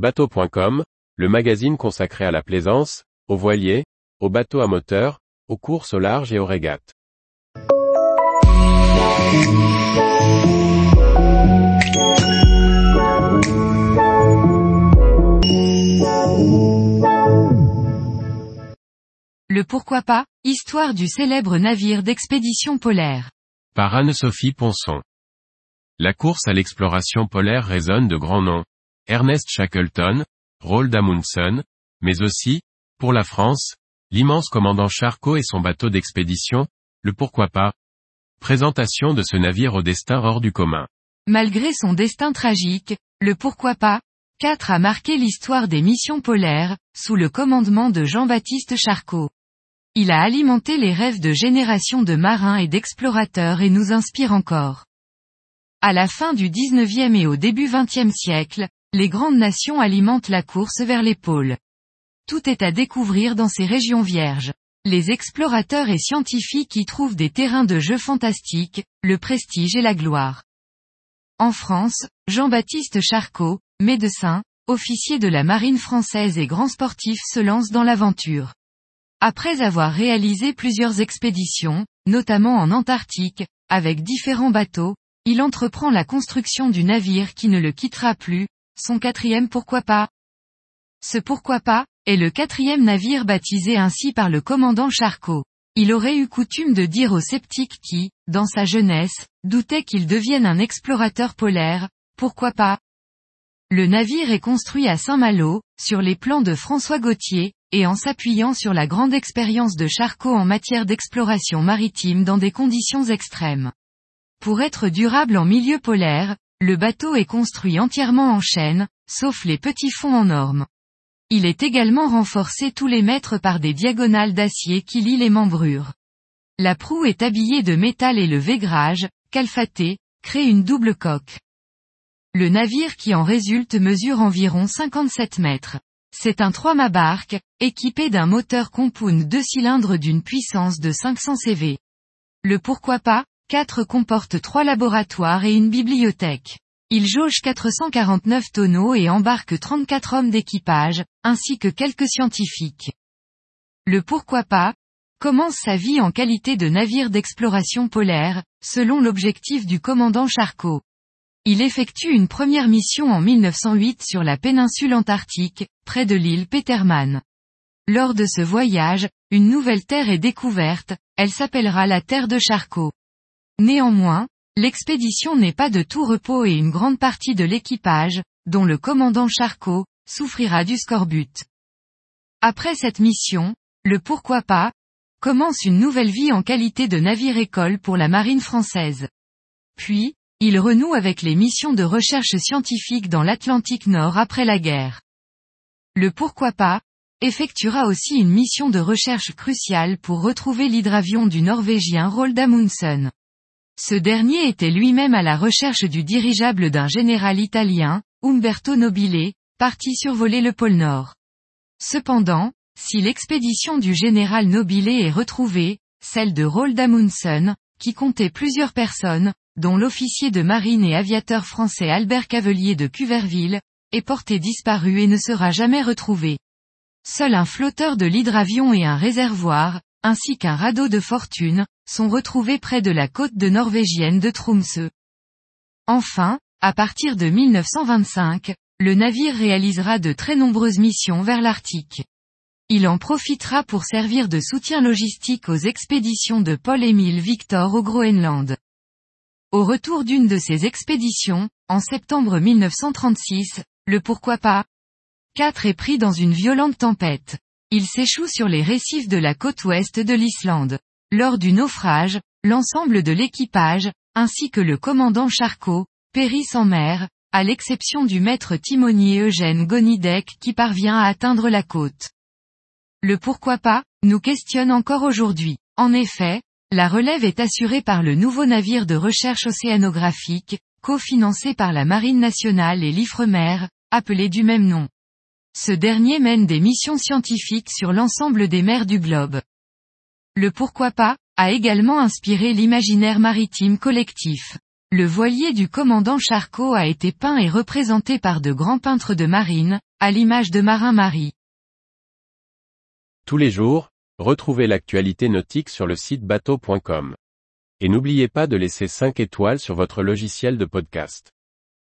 Bateau.com, le magazine consacré à la plaisance, aux voiliers, aux bateaux à moteur, aux courses au large et aux régates. Le pourquoi pas, histoire du célèbre navire d'expédition polaire. Par Anne-Sophie Ponson. La course à l'exploration polaire résonne de grands noms. Ernest Shackleton, Roald Amundsen, mais aussi, pour la France, l'immense commandant Charcot et son bateau d'expédition, le pourquoi pas. Présentation de ce navire au destin hors du commun. Malgré son destin tragique, le pourquoi pas, 4 a marqué l'histoire des missions polaires, sous le commandement de Jean-Baptiste Charcot. Il a alimenté les rêves de générations de marins et d'explorateurs et nous inspire encore. À la fin du 19e et au début 20e siècle, les grandes nations alimentent la course vers les pôles. Tout est à découvrir dans ces régions vierges. Les explorateurs et scientifiques y trouvent des terrains de jeu fantastiques, le prestige et la gloire. En France, Jean-Baptiste Charcot, médecin, officier de la marine française et grand sportif se lance dans l'aventure. Après avoir réalisé plusieurs expéditions, notamment en Antarctique, avec différents bateaux, il entreprend la construction du navire qui ne le quittera plus, son quatrième pourquoi pas. Ce pourquoi pas, est le quatrième navire baptisé ainsi par le commandant Charcot. Il aurait eu coutume de dire aux sceptiques qui, dans sa jeunesse, doutaient qu'il devienne un explorateur polaire, pourquoi pas. Le navire est construit à Saint-Malo, sur les plans de François Gauthier, et en s'appuyant sur la grande expérience de Charcot en matière d'exploration maritime dans des conditions extrêmes. Pour être durable en milieu polaire, le bateau est construit entièrement en chêne, sauf les petits fonds en orme. Il est également renforcé tous les mètres par des diagonales d'acier qui lient les membrures. La proue est habillée de métal et le vaigrage, calfaté, crée une double coque. Le navire qui en résulte mesure environ 57 mètres. C'est un 3 mâts barque, équipé d'un moteur compound 2 cylindres d'une puissance de 500 CV. Le pourquoi pas, 4 comporte 3 laboratoires et une bibliothèque. Il jauge 449 tonneaux et embarque 34 hommes d'équipage, ainsi que quelques scientifiques. Le pourquoi pas, commence sa vie en qualité de navire d'exploration polaire, selon l'objectif du commandant Charcot. Il effectue une première mission en 1908 sur la péninsule antarctique, près de l'île Petermann. Lors de ce voyage, une nouvelle terre est découverte, elle s'appellera la Terre de Charcot. Néanmoins, l'expédition n'est pas de tout repos et une grande partie de l'équipage, dont le commandant Charcot, souffrira du scorbut. Après cette mission, le pourquoi pas, commence une nouvelle vie en qualité de navire-école pour la marine française. Puis, il renoue avec les missions de recherche scientifique dans l'Atlantique Nord après la guerre. Le pourquoi pas, effectuera aussi une mission de recherche cruciale pour retrouver l'hydravion du Norvégien Roald Amundsen. Ce dernier était lui-même à la recherche du dirigeable d'un général italien, Umberto Nobile, parti survoler le pôle Nord. Cependant, si l'expédition du général Nobile est retrouvée, celle de Roald Amundsen, qui comptait plusieurs personnes, dont l'officier de marine et aviateur français Albert Cavelier de Cuverville, est porté disparu et ne sera jamais retrouvé. Seul un flotteur de l'hydravion et un réservoir, ainsi qu'un radeau de fortune, sont retrouvés près de la côte de norvégienne de Tromsø. Enfin, à partir de 1925, le navire réalisera de très nombreuses missions vers l'Arctique. Il en profitera pour servir de soutien logistique aux expéditions de Paul-Émile Victor au Groenland. Au retour d'une de ces expéditions, en septembre 1936, le pourquoi pas? 4 est pris dans une violente tempête. Il s'échoue sur les récifs de la côte ouest de l'Islande. Lors du naufrage, l'ensemble de l'équipage, ainsi que le commandant Charcot, périssent en mer, à l'exception du maître timonier Eugène Gonidec qui parvient à atteindre la côte. Le pourquoi pas, nous questionne encore aujourd'hui. En effet, la relève est assurée par le nouveau navire de recherche océanographique, cofinancé par la Marine nationale et l'Ifremer, appelé du même nom. Ce dernier mène des missions scientifiques sur l'ensemble des mers du globe. Le pourquoi pas, a également inspiré l'imaginaire maritime collectif. Le voilier du commandant Charcot a été peint et représenté par de grands peintres de marine, à l'image de Marin Marie. Tous les jours, retrouvez l'actualité nautique sur le site bateau.com. Et n'oubliez pas de laisser 5 étoiles sur votre logiciel de podcast.